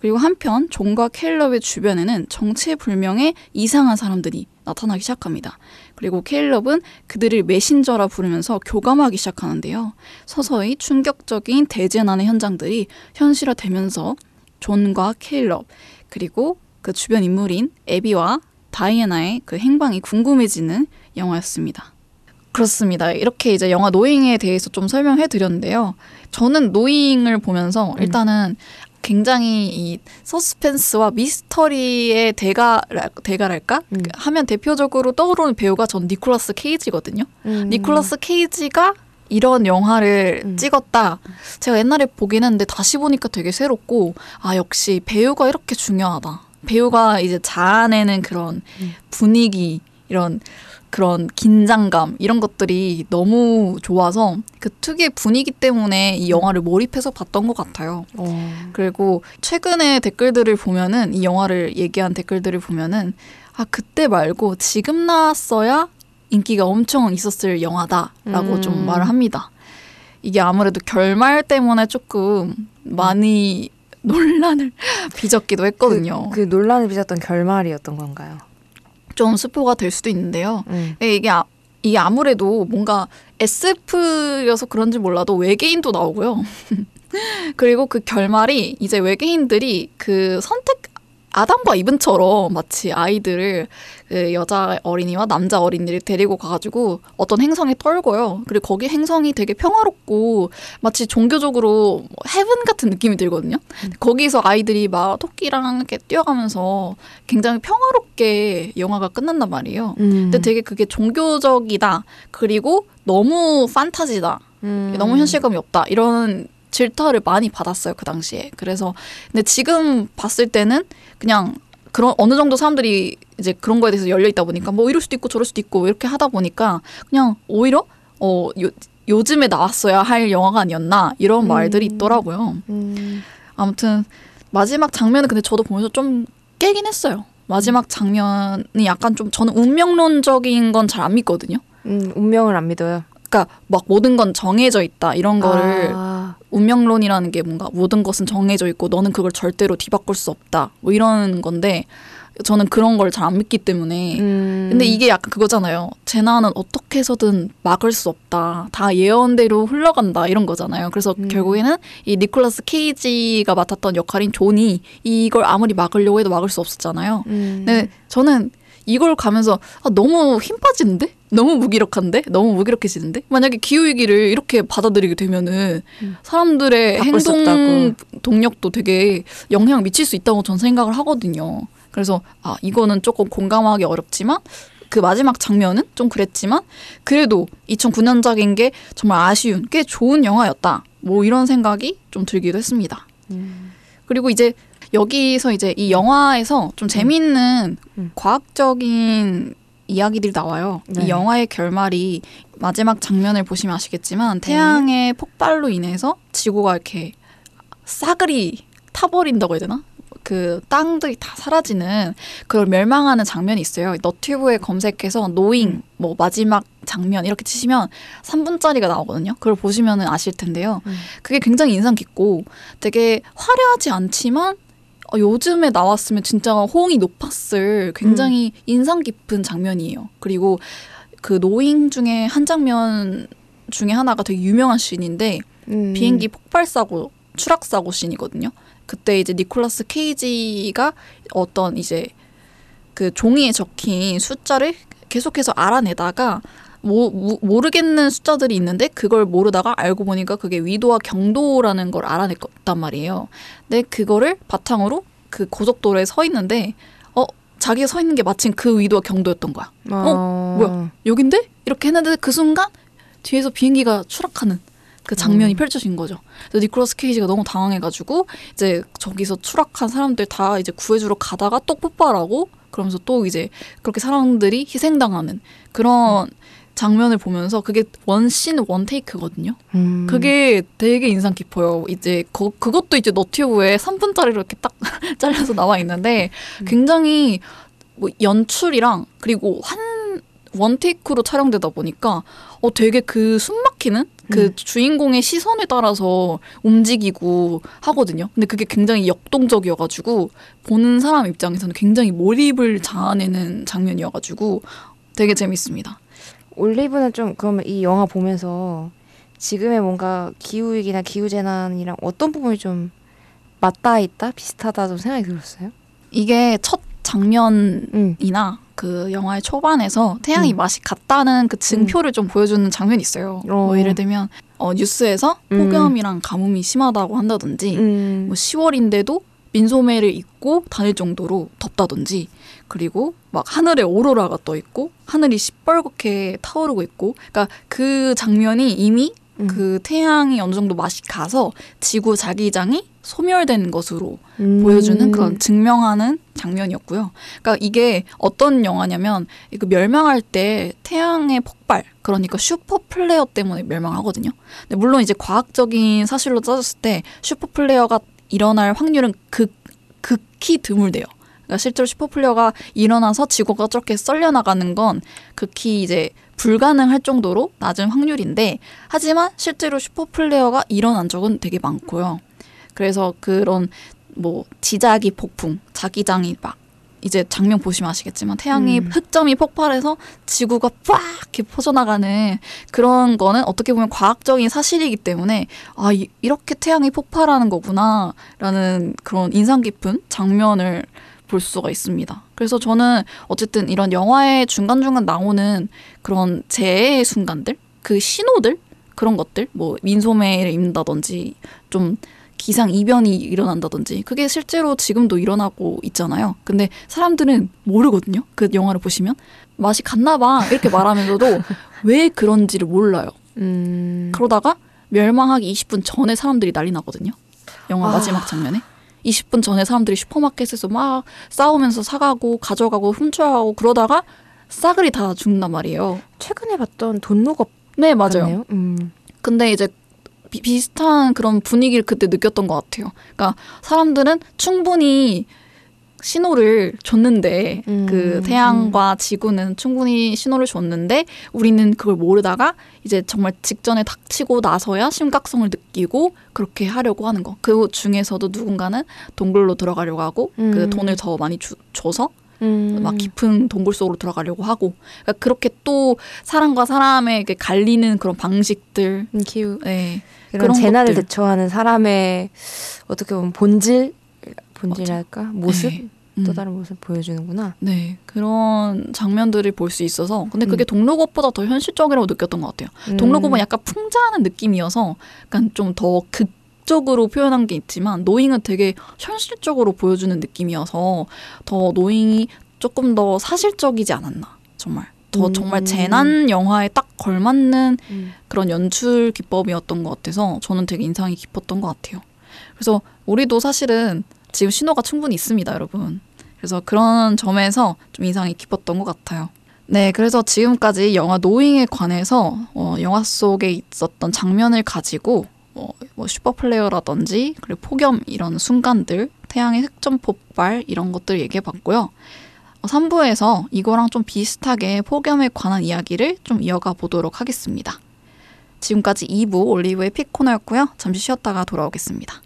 그리고 한편 존과 케일럽의 주변에는 정체 불명의 이상한 사람들이 나타나기 시작합니다. 그리고 케일럽은 그들을 메신저라 부르면서 교감하기 시작하는데요. 서서히 충격적인 대재난의 현장들이 현실화되면서 존과 케일럽 그리고 그 주변 인물인 에비와 다이애나의 그 행방이 궁금해지는 영화였습니다. 그렇습니다. 이렇게 이제 영화 Knowing에 대해서 좀 설명해 드렸는데요. 저는 Knowing을 보면서 일단은 굉장히 이 서스펜스와 미스터리의 대가 대가랄까 음. 하면 대표적으로 떠오르는 배우가 전 니콜라스 케이지거든요. 음. 니콜라스 케이지가 이런 영화를 음. 찍었다. 제가 옛날에 보긴 했는데 다시 보니까 되게 새롭고 아 역시 배우가 이렇게 중요하다. 배우가 이제 자아내는 그런 음. 분위기 이런 그런 긴장감 이런 것들이 너무 좋아서 그 특유의 분위기 때문에 이 영화를 몰입해서 봤던 것 같아요. 어. 그리고 최근에 댓글들을 보면은 이 영화를 얘기한 댓글들을 보면은 아 그때 말고 지금 나왔어야 인기가 엄청 있었을 영화다라고 음. 좀 말을 합니다. 이게 아무래도 결말 때문에 조금 많이 (laughs) 논란을 빚었기도 했거든요. 그, 그 논란을 빚었던 결말이었던 건가요? 좀 스포가 될 수도 있는데요. 음. 네, 이게 아, 이게 아무래도 뭔가 SF여서 그런지 몰라도 외계인도 나오고요. (laughs) 그리고 그 결말이 이제 외계인들이 그 선택 아담과 이븐처럼 마치 아이들을 그 여자 어린이와 남자 어린이를 데리고 가가지고 어떤 행성에 떨고요. 그리고 거기 행성이 되게 평화롭고 마치 종교적으로 뭐 헤븐 같은 느낌이 들거든요. 거기서 아이들이 막 토끼랑 이렇게 뛰어가면서 굉장히 평화롭게 영화가 끝난단 말이에요. 음. 근데 되게 그게 종교적이다. 그리고 너무 판타지다. 음. 너무 현실감이 없다. 이런 질타를 많이 받았어요 그 당시에. 그래서 근데 지금 봤을 때는 그냥 그런 어느 정도 사람들이 이제 그런 거에 대해서 열려 있다 보니까 뭐 이럴 수도 있고 저럴 수도 있고 이렇게 하다 보니까 그냥 오히려 어 요, 요즘에 나왔어야 할 영화가 아니었나 이런 음. 말들이 있더라고요. 음. 아무튼 마지막 장면은 근데 저도 보면서 좀 깨긴 했어요. 마지막 장면이 약간 좀 저는 운명론적인 건 잘 안 믿거든요. 음, 운명을 안 믿어요. 그러니까 막 모든 건 정해져 있다 이런 거를 아, 운명론이라는 게 뭔가 모든 것은 정해져 있고 너는 그걸 절대로 뒤바꿀 수 없다 뭐 이런 건데 저는 그런 걸 잘 안 믿기 때문에 음. 근데 이게 약간 그거잖아요 재난은 어떻게 해서든 막을 수 없다 다 예언대로 흘러간다 이런 거잖아요 그래서 음. 결국에는 이 니콜라스 케이지가 맡았던 역할인 존이 이걸 아무리 막으려고 해도 막을 수 없었잖아요 음. 근데 저는 이걸 가면서 아, 너무 힘 빠지는데? 너무 무기력한데? 너무 무기력해지는데? 만약에 기후위기를 이렇게 받아들이게 되면은 음. 사람들의 행동 동력도 되게 영향을 미칠 수 있다고 전 생각을 하거든요. 그래서 아, 이거는 조금 공감하기 어렵지만 그 마지막 장면은 좀 그랬지만 그래도 2009년작인 게 정말 아쉬운 꽤 좋은 영화였다. 뭐 이런 생각이 좀 들기도 했습니다. 음. 그리고 이제 여기서 이제 이 영화에서 좀 재미있는 음. 과학적인 이야기들이 나와요. 네. 이 영화의 결말이 마지막 장면을 보시면 네. 아시겠지만 태양의 폭발로 인해서 지구가 이렇게 싸그리 타버린다고 해야 되나? 그 땅들이 다 사라지는 그걸 멸망하는 장면이 있어요. 너튜브에 검색해서 노잉 음. 뭐 마지막 장면 이렇게 치시면 3분짜리가 나오거든요. 그걸 보시면은 아실 텐데요. 음. 그게 굉장히 인상 깊고 되게 화려하지 않지만 어, 요즘에 나왔으면 진짜 호응이 높았을 굉장히 인상 깊은 장면이에요. 그리고 그 노잉 중에 한 장면 중에 하나가 되게 유명한 씬인데 음. 비행기 폭발 사고 추락 사고 씬이거든요. 그때 이제 니콜라스 케이지가 어떤 이제 그 종이에 적힌 숫자를 계속해서 알아내다가 모, 모, 모르겠는 숫자들이 있는데 그걸 모르다가 알고 보니까 그게 위도와 경도라는 걸 알아냈단 말이에요. 근데 그거를 바탕으로 그 고속도로에 서 있는데 어 자기가 서 있는 게 마침 그 위도와 경도였던 거야. 어, 뭐야? 여긴데? 이렇게 했는데 그 순간 뒤에서 비행기가 추락하는 그 장면이 음. 펼쳐진 거죠. 그래서 니콜라스 케이지가 너무 당황해가지고 이제 저기서 추락한 사람들 다 이제 구해주러 가다가 또 폭발하고 그러면서 또 이제 그렇게 사람들이 희생당하는 그런 장면을 보면서 그게 원씬 원테이크거든요. 음. 그게 되게 인상 깊어요. 이제 그, 그것도 이제 너튜브에 3분짜리로 이렇게 딱 (laughs) 잘려서 나와 있는데 음. 굉장히 뭐 연출이랑 그리고 한 원테이크로 촬영되다 보니까 어 되게 그 숨막히는 그 음. 주인공의 시선에 따라서 움직이고 하거든요. 근데 그게 굉장히 역동적이어가지고 보는 사람 입장에서는 굉장히 몰입을 자아내는 장면이어가지고 되게 재밌습니다. 올리브는 좀 그러면 이 영화 보면서 지금의 뭔가 기후 위기나 기후 재난이랑 어떤 부분이 좀 맞닿아 있다 비슷하다 좀 생각이 들었어요. 이게 첫 장면 음. 이나 그 영화의 초반에서 태양이 음. 맛이 같다는 그 증표를 좀 보여주는 장면이 있어요. 어. 뭐 예를 들면 어, 뉴스에서 음. 폭염이랑 가뭄이 심하다고 한다든지 음. 뭐 10월인데도 민소매를 입고 다닐 정도로 덥다든지 그리고 막 하늘에 오로라가 떠 있고 하늘이 시뻘겋게 타오르고 있고 그러니까 그 장면이 이미 음. 그 태양이 어느 정도 맛이 가서 지구 자기장이 소멸된 것으로 음. 보여주는 그런 증명하는 장면이었고요. 그러니까 이게 어떤 영화냐면 이거 멸망할 때 태양의 폭발 그러니까 super flare 때문에 멸망하거든요. 근데 물론 이제 과학적인 사실로 따졌을 때 super flare가 일어날 확률은 극 극히 드물대요. 그러니까 실제로 super flare가 일어나서 지구가 저렇게 썰려 나가는 건 극히 이제 불가능할 정도로 낮은 확률인데 하지만 실제로 슈퍼 플레어가 일어난 적은 되게 많고요. 그래서 그런 뭐 지자기 폭풍, 자기장이 막 이제 장면 보시면 아시겠지만 태양이 음. 흑점이 폭발해서 지구가 빡 이렇게 퍼져나가는 그런 거는 어떻게 보면 과학적인 사실이기 때문에 아 이- 이렇게 태양이 폭발하는 거구나라는 그런 인상 깊은 장면을 볼 수가 있습니다. 그래서 저는 어쨌든 이런 영화의 중간중간 나오는 그런 재해의 순간들, 그 신호들 그런 것들, 뭐 민소매를 입는다든지 좀 기상 이변이 일어난다든지 그게 실제로 지금도 일어나고 있잖아요. 근데 사람들은 모르거든요. 그 영화를 보시면 맛이 갔나 봐 이렇게 말하면서도 (laughs) 왜 그런지를 몰라요. 음. 그러다가 멸망하기 20분 전에 사람들이 난리 나거든요. 영화 아. 마지막 장면에. 20분 전에 사람들이 슈퍼마켓에서 막 싸우면서 사가고 가져가고 훔쳐가고 그러다가 싸그리 다 죽는단 말이에요. 최근에 봤던 돈록업 네, 맞아요. 음. 근데 이제 비, 비슷한 그런 분위기를 그때 느꼈던 것 같아요. 그러니까 사람들은 충분히 신호를 줬는데 음, 그 태양과 지구는 충분히 신호를 줬는데 우리는 그걸 모르다가 이제 정말 직전에 닥치고 나서야 심각성을 느끼고 그렇게 하려고 하는 거. 그 중에서도 누군가는 동굴로 들어가려고 하고 그 음. 돈을 더 많이 주, 줘서 음. 막 깊은 동굴 속으로 들어가려고 하고 그러니까 그렇게 또 사람과 사람에게 갈리는 그런 방식들 음, 기후 네. 이런 그런 재난을 것들. 대처하는 사람의 어떻게 보면 본질 본질랄까 모습 네. 음. 또 다른 모습 보여주는구나. 네 그런 장면들을 볼 수 있어서 근데 그게 음. 동록업보다 더 현실적이라고 느꼈던 것 같아요. 음. 동록업은 약간 풍자하는 느낌이어서 약간 좀 더 극 적으로 표현한 게 있지만 노잉은 되게 현실적으로 보여주는 느낌이어서 더 노잉이 조금 더 사실적이지 않았나 정말 더 음. 정말 재난 영화에 딱 걸맞는 음. 그런 연출 기법이었던 것 같아서 저는 되게 인상이 깊었던 것 같아요. 그래서 우리도 사실은 지금 신호가 충분히 있습니다, 여러분. 그래서 그런 점에서 좀 인상이 깊었던 것 같아요. 네, 그래서 지금까지 영화 노잉에 관해서 어, 영화 속에 있었던 장면을 가지고 어, 뭐 슈퍼플레어라든지 그리고 폭염 이런 순간들 태양의 흑점 폭발 이런 것들 얘기해 봤고요. 3부에서 이거랑 좀 비슷하게 폭염에 관한 이야기를 좀 이어가 보도록 하겠습니다. 지금까지 2부 올리브의 pick 코너였고요. 잠시 쉬었다가 돌아오겠습니다.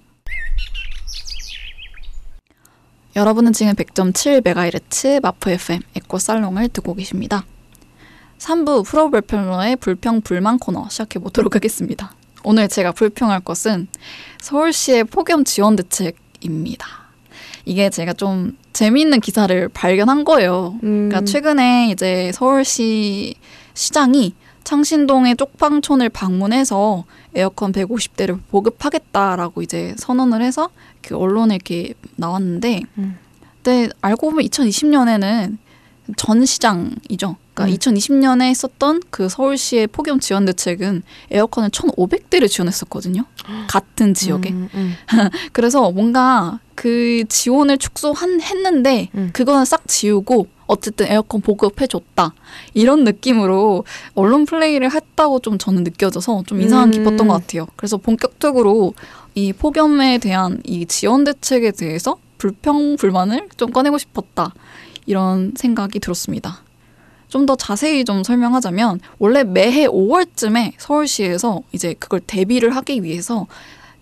여러분은 지금 100.7MHz 마프 FM 에코 살롱을 듣고 계십니다. 3부 프로별편러의 불평 불만 코너 시작해 보도록 하겠습니다. 오늘 제가 불평할 것은 서울시의 폭염 지원 대책입니다. 이게 제가 좀 재미있는 기사를 발견한 거예요. 음. 그러니까 최근에 이제 서울시 시장이 창신동의 쪽방촌을 방문해서 에어컨 150대를 보급하겠다라고 이제 선언을 해서 그 언론에 이렇게 나왔는데, 음. 근데 알고 보면 2020년에는 전 시장이죠. 그러니까 음. 2020년에 했었던 그 서울시의 폭염 지원 대책은 에어컨을 1,500대를 지원했었거든요. 같은 지역에. 음, 음. (laughs) 그래서 뭔가 그 지원을 축소한 했는데 음. 그거는 싹 지우고 어쨌든 에어컨 보급해줬다 이런 느낌으로 언론 플레이를 했다고 좀 저는 느껴져서 좀 인상 음. 깊었던 것 같아요. 그래서 본격적으로 이 폭염에 대한 이 지원 대책에 대해서 불평 불만을 좀 꺼내고 싶었다 이런 생각이 들었습니다. 좀 더 자세히 좀 설명하자면 원래 매해 5월쯤에 서울시에서 이제 그걸 대비를 하기 위해서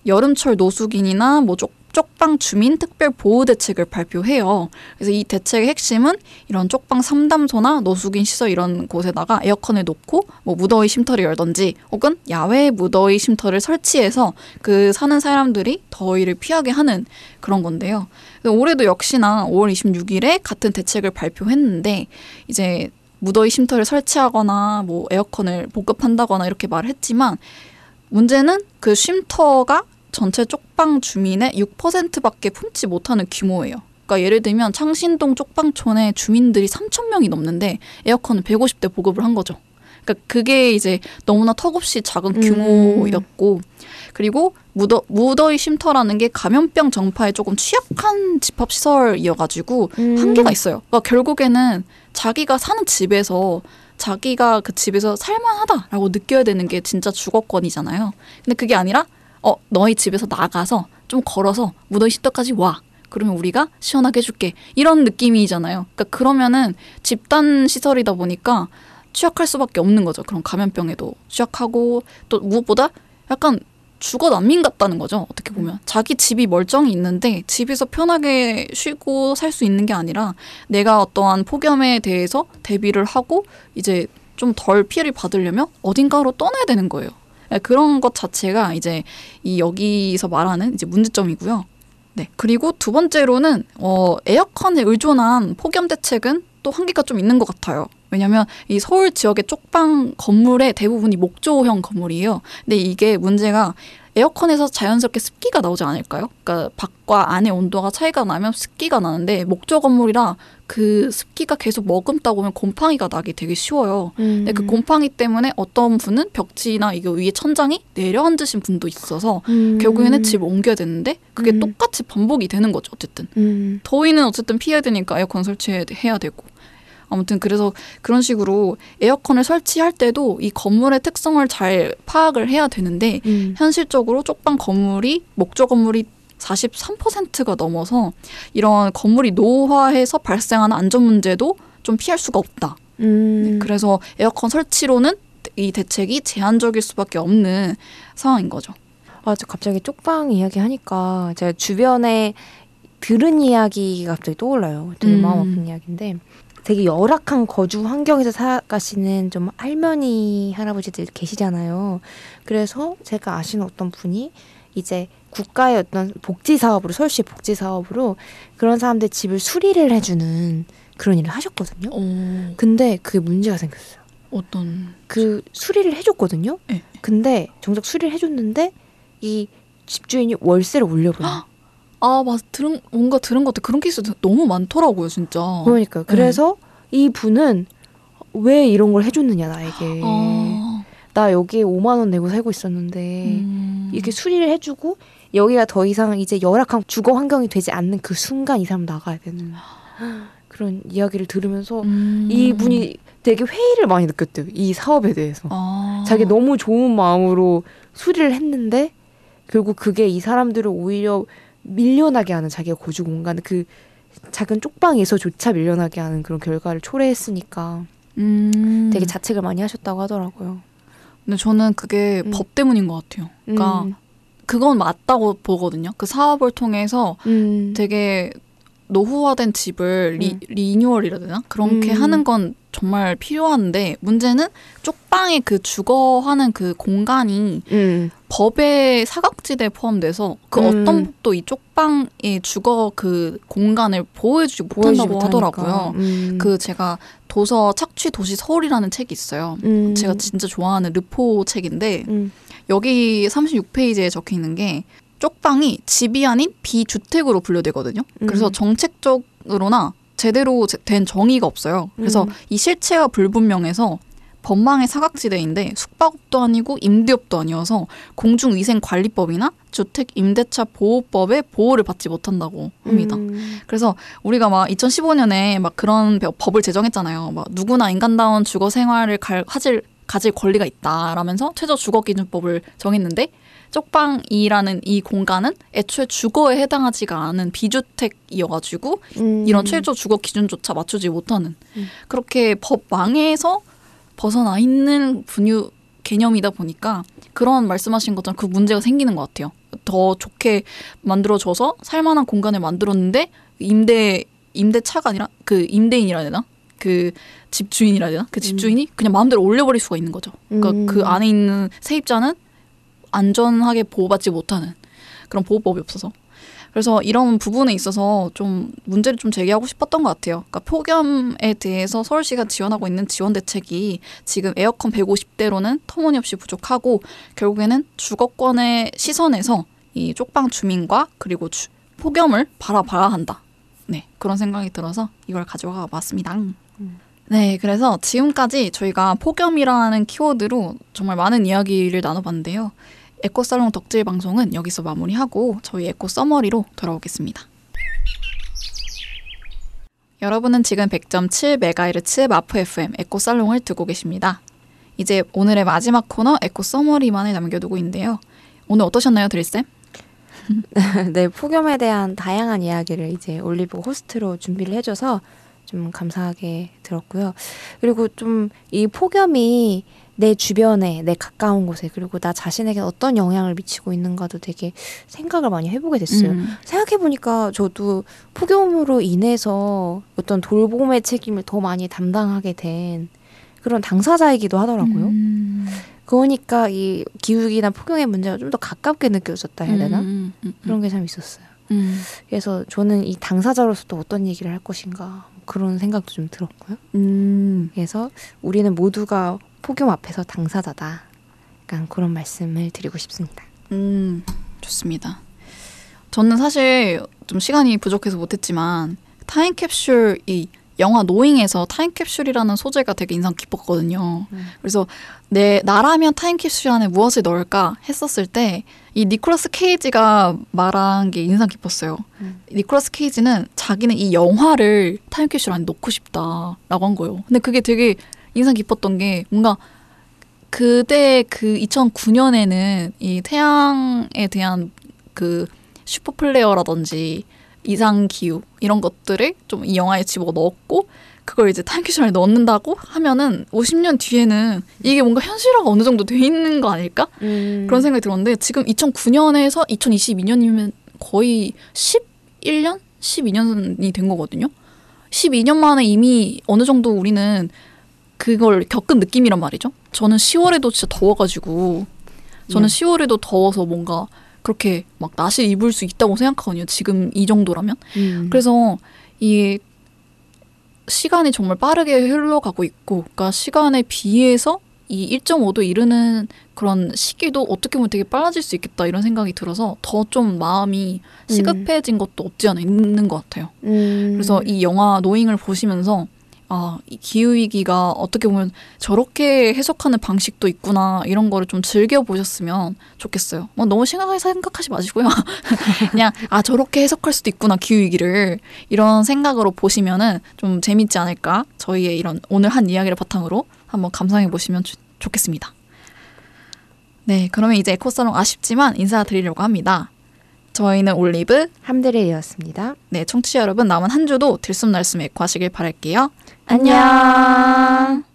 여름철 노숙인이나 뭐 쪽, 쪽방 주민 특별 보호 대책을 발표해요. 그래서 이 대책의 핵심은 이런 쪽방 삼담소나 노숙인 시설 이런 곳에다가 에어컨을 놓고 뭐 무더위 쉼터를 열던지 혹은 야외 무더위 쉼터를 설치해서 그 사는 사람들이 더위를 피하게 하는 그런 건데요. 올해도 역시나 5월 26일에 같은 대책을 발표했는데 이제 무더위 쉼터를 설치하거나 뭐 에어컨을 보급한다거나 이렇게 말을 했지만 문제는 그 쉼터가 전체 쪽방 주민의 6%밖에 품지 못하는 규모예요. 그러니까 예를 들면 창신동 쪽방촌에 주민들이 3천 명이 넘는데 에어컨을 150대 보급을 한 거죠. 그러니까 그게 이제 너무나 턱없이 작은 음. 규모였고 그리고 무더, 무더위 쉼터라는 게 감염병 전파에 조금 취약한 집합 시설이어가지고 음. 한계가 있어요. 그러니까 결국에는 자기가 사는 집에서 자기가 그 집에서 살만하다라고 느껴야 되는 게 진짜 주거권이잖아요. 근데 그게 아니라 어 너희 집에서 나가서 좀 걸어서 무더위 쉼터까지 와. 그러면 우리가 시원하게 해줄게. 이런 느낌이잖아요. 그러니까 그러면은 집단 시설이다 보니까 취약할 수밖에 없는 거죠. 그런 감염병에도 취약하고 또 무엇보다 약간 주거 난민 같다는 거죠. 어떻게 보면 자기 집이 멀쩡히 있는데 집에서 편하게 쉬고 살 수 있는 게 아니라 내가 어떠한 폭염에 대해서 대비를 하고 이제 좀 덜 피해를 받으려면 어딘가로 떠나야 되는 거예요. 네, 그런 것 자체가 이제 이 여기서 말하는 이제 문제점이고요. 네. 그리고 두 번째로는 어 에어컨에 의존한 폭염 대책은 또 한계가 좀 있는 것 같아요. 왜냐하면 이 서울 지역의 쪽방 건물의 대부분이 목조형 건물이에요. 근데 이게 문제가 에어컨에서 자연스럽게 습기가 나오지 않을까요? 그러니까 밖과 안의 온도가 차이가 나면 습기가 나는데 목조 건물이라 그 습기가 계속 머금다 보면 곰팡이가 나기 되게 쉬워요. 음. 근데 그 곰팡이 때문에 어떤 분은 벽지나 이거 위에 천장이 내려앉으신 분도 있어서 음. 결국에는 집을 옮겨야 되는데 그게 음. 똑같이 반복이 되는 거죠. 어쨌든 음. 더위는 어쨌든 피해야 되니까 에어컨 설치해야 되고 아무튼 그래서 그런 식으로 에어컨을 설치할 때도 이 건물의 특성을 잘 파악을 해야 되는데 음. 현실적으로 쪽방 건물이 목조 건물이 43%가 넘어서 이런 건물이 노후화해서 발생하는 안전 문제도 좀 피할 수가 없다. 음. 네, 그래서 에어컨 설치로는 이 대책이 제한적일 수밖에 없는 상황인 거죠. 아, 저 갑자기 쪽방 이야기 하니까 제가 주변에 들은 이야기가 갑자기 떠올라요. 되게 음. 마음 아픈 이야기인데 되게 열악한 거주 환경에서 살아가시는 좀 할머니 할아버지들 계시잖아요. 그래서 제가 아시는 어떤 분이 이제 국가의 어떤 복지 사업으로 서울시 복지 사업으로 그런 사람들 집을 수리를 해주는 그런 일을 하셨거든요. 오, 근데 그게 문제가 생겼어요. 어떤 그 수리를 해줬거든요. 네. 근데 정작 수리를 해줬는데 이 집주인이 월세를 올려버려. 아, 맞 들은 뭔가 들은 것 같아. 그런 케이스 너무 많더라고요, 진짜. 그러니까 그래서 이 분은 왜 이런 걸 해줬느냐 나에게. 아, 나 여기 5만 원 내고 살고 있었는데 음. 이렇게 수리를 해주고 여기가 더 이상 이제 열악한 주거 환경이 되지 않는 그 순간 이 사람 나가야 되는 (gasps) 그런 이야기를 들으면서 음. 이 분이 되게 회의를 많이 느꼈대요. 이 사업에 대해서. 아. 자기 너무 좋은 마음으로 수리를 했는데 결국 그게 이 사람들을 오히려 밀려나게 하는 자기의 거주 공간 그 작은 쪽방에서조차 밀려나게 하는 그런 결과를 초래했으니까 음. 되게 자책을 많이 하셨다고 하더라고요. 근데 저는 그게 음. 법 때문인 것 같아요. 그러니까 음. 그건 맞다고 보거든요. 그 사업을 통해서 음. 되게 노후화된 집을 리, 음. 리뉴얼이라 되나 그렇게 음. 하는 건 정말 필요한데 문제는 쪽방의 그 주거하는 그 공간이 음. 법의 사각지대에 포함돼서 그 음. 어떤 법도 이 쪽방의 주거 그 공간을 보호해주지 못한다고 못하니까. 하더라고요. 음. 그 제가 도서 착취 도시 서울이라는 책이 있어요. 음. 제가 진짜 좋아하는 르포 책인데 음. 여기 36페이지에 적혀 있는 게 쪽방이 집이 아닌 비주택으로 분류되거든요. 그래서 음. 정책적으로나 제대로 제- 된 정의가 없어요. 그래서 음. 이 실체가 불분명해서 법망의 사각지대인데 숙박업도 아니고 임대업도 아니어서 공중위생관리법이나 주택 임대차 보호법의 보호를 받지 못한다고 합니다. 음. 그래서 우리가 막 2015년에 막 그런 법- 법을 제정했잖아요. 막 누구나 인간다운 주거 생활을 갈, 가질 가질 권리가 있다라면서 최저 주거 기준법을 정했는데 쪽방이라는 이 공간은 애초에 주거에 해당하지가 않은 비주택이어가지고 음. 이런 최저 주거 기준조차 맞추지 못하는 음. 그렇게 법망에서 벗어나 있는 분유 개념이다 보니까 그런 말씀하신 것처럼 그 문제가 생기는 것 같아요. 더 좋게 만들어줘서 살만한 공간을 만들었는데 임대 임대차가 아니라 그 임대인이라 해야 되나? 그 집주인이라 해야 되나? 그 집주인이 그냥 마음대로 올려버릴 수가 있는 거죠. 그러니까 음. 그 안에 있는 세입자는 안전하게 보호받지 못하는 그런 보호법이 없어서 그래서 이런 부분에 있어서 좀 문제를 좀 제기하고 싶었던 것 같아요. 그러니까 폭염에 대해서 서울시가 지원하고 있는 지원 대책이 지금 에어컨 150대로는 터무니없이 부족하고 결국에는 주거권의 시선에서 이 쪽방 주민과 그리고 주- 폭염을 바라봐야 한다. 네 그런 생각이 들어서 이걸 가져와 봤습니다. 네, 그래서 지금까지 저희가 폭염이라는 키워드로 정말 많은 이야기를 나눠봤는데요. 에코살롱 덕질 방송은 여기서 마무리하고 저희 에코 summary로 돌아오겠습니다. 여러분은 지금 100.7MHz 마포 FM 에코살롱을 듣고 계십니다. 이제 오늘의 마지막 코너 에코 summary만을 남겨두고 있는데요. 오늘 어떠셨나요, 드릴쌤? (laughs) 네, 폭염에 대한 다양한 이야기를 이제 올리브 호스트로 준비를 해줘서 좀 감사하게 들었고요. 그리고 좀 이 폭염이 내 주변에, 내 가까운 곳에, 그리고 나 자신에게 어떤 영향을 미치고 있는가도 되게 생각을 많이 해보게 됐어요. 음. 생각해보니까 저도 폭염으로 인해서 어떤 돌봄의 책임을 더 많이 담당하게 된 그런 당사자이기도 하더라고요. 음. 그러니까 이 기후위기나 폭염의 문제가 좀 더 가깝게 느껴졌다 해야 되나? 음, 음, 음, 그런 게 참 있었어요. 음. 그래서 저는 이 당사자로서 또 어떤 얘기를 할 것인가 그런 생각도 좀 들었고요. 음. 그래서 우리는 모두가 폭염 앞에서 당사자다. 약간 그런 말씀을 드리고 싶습니다. 음, 좋습니다. 저는 사실 좀 시간이 부족해서 못했지만 타임캡슐 이 영화 노잉에서 타임캡슐이라는 소재가 되게 인상 깊었거든요. 음. 그래서 내 나라면 타임캡슐 안에 무엇을 넣을까 했었을 때 이 니콜라스 케이지가 말한 게 인상 깊었어요. 음. 니콜라스 케이지는 자기는 이 영화를 타임캡슐 안에 넣고 싶다라고 한 거예요. 근데 그게 되게 인상 깊었던 게 뭔가 그때 그 2009년에는 이 태양에 대한 그 슈퍼 플레어라든지 이상 기후 이런 것들을 좀 이 영화에 집어 넣었고 그걸 이제 타임캡슐 안에 넣는다고 하면은 50년 뒤에는 이게 뭔가 현실화가 어느 정도 돼 있는 거 아닐까? 음. 그런 생각이 들었는데 지금 2009년에서 2022년이면 거의 11년? 12년이 된 거거든요. 12년 만에 이미 어느 정도 우리는 그걸 겪은 느낌이란 말이죠. 저는 10월에도 진짜 더워가지고 저는 네. 10월에도 더워서 뭔가 그렇게 막 나시 입을 수 있다고 생각하거든요. 지금 이 정도라면. 음. 그래서 이 시간이 정말 빠르게 흘러가고 있고, 그러니까 시간에 비해서 이 1.5도 이르는 그런 시기도 어떻게 보면 되게 빨라질 수 있겠다 이런 생각이 들어서 더 좀 마음이 시급해진 것도 없지 않아 있는 것 같아요. 음. 그래서 이 영화 노잉을 보시면서 아, 이 기후위기가 어떻게 보면 저렇게 해석하는 방식도 있구나, 이런 거를 좀 즐겨보셨으면 좋겠어요. 뭐 너무 심각하게 생각하지 마시고요. (laughs) 그냥, 아, 저렇게 해석할 수도 있구나, 기후위기를. 이런 생각으로 보시면은 좀 재밌지 않을까. 저희의 이런 오늘 한 이야기를 바탕으로 한번 감상해 보시면 좋- 좋겠습니다. 네, 그러면 이제 에코살롱 아쉽지만 인사드리려고 합니다. 저희는 올리브. 함드레이였습니다. 네, 청취자 여러분 남은 한 주도 들숨날숨 에코 하시길 바랄게요. 안녕.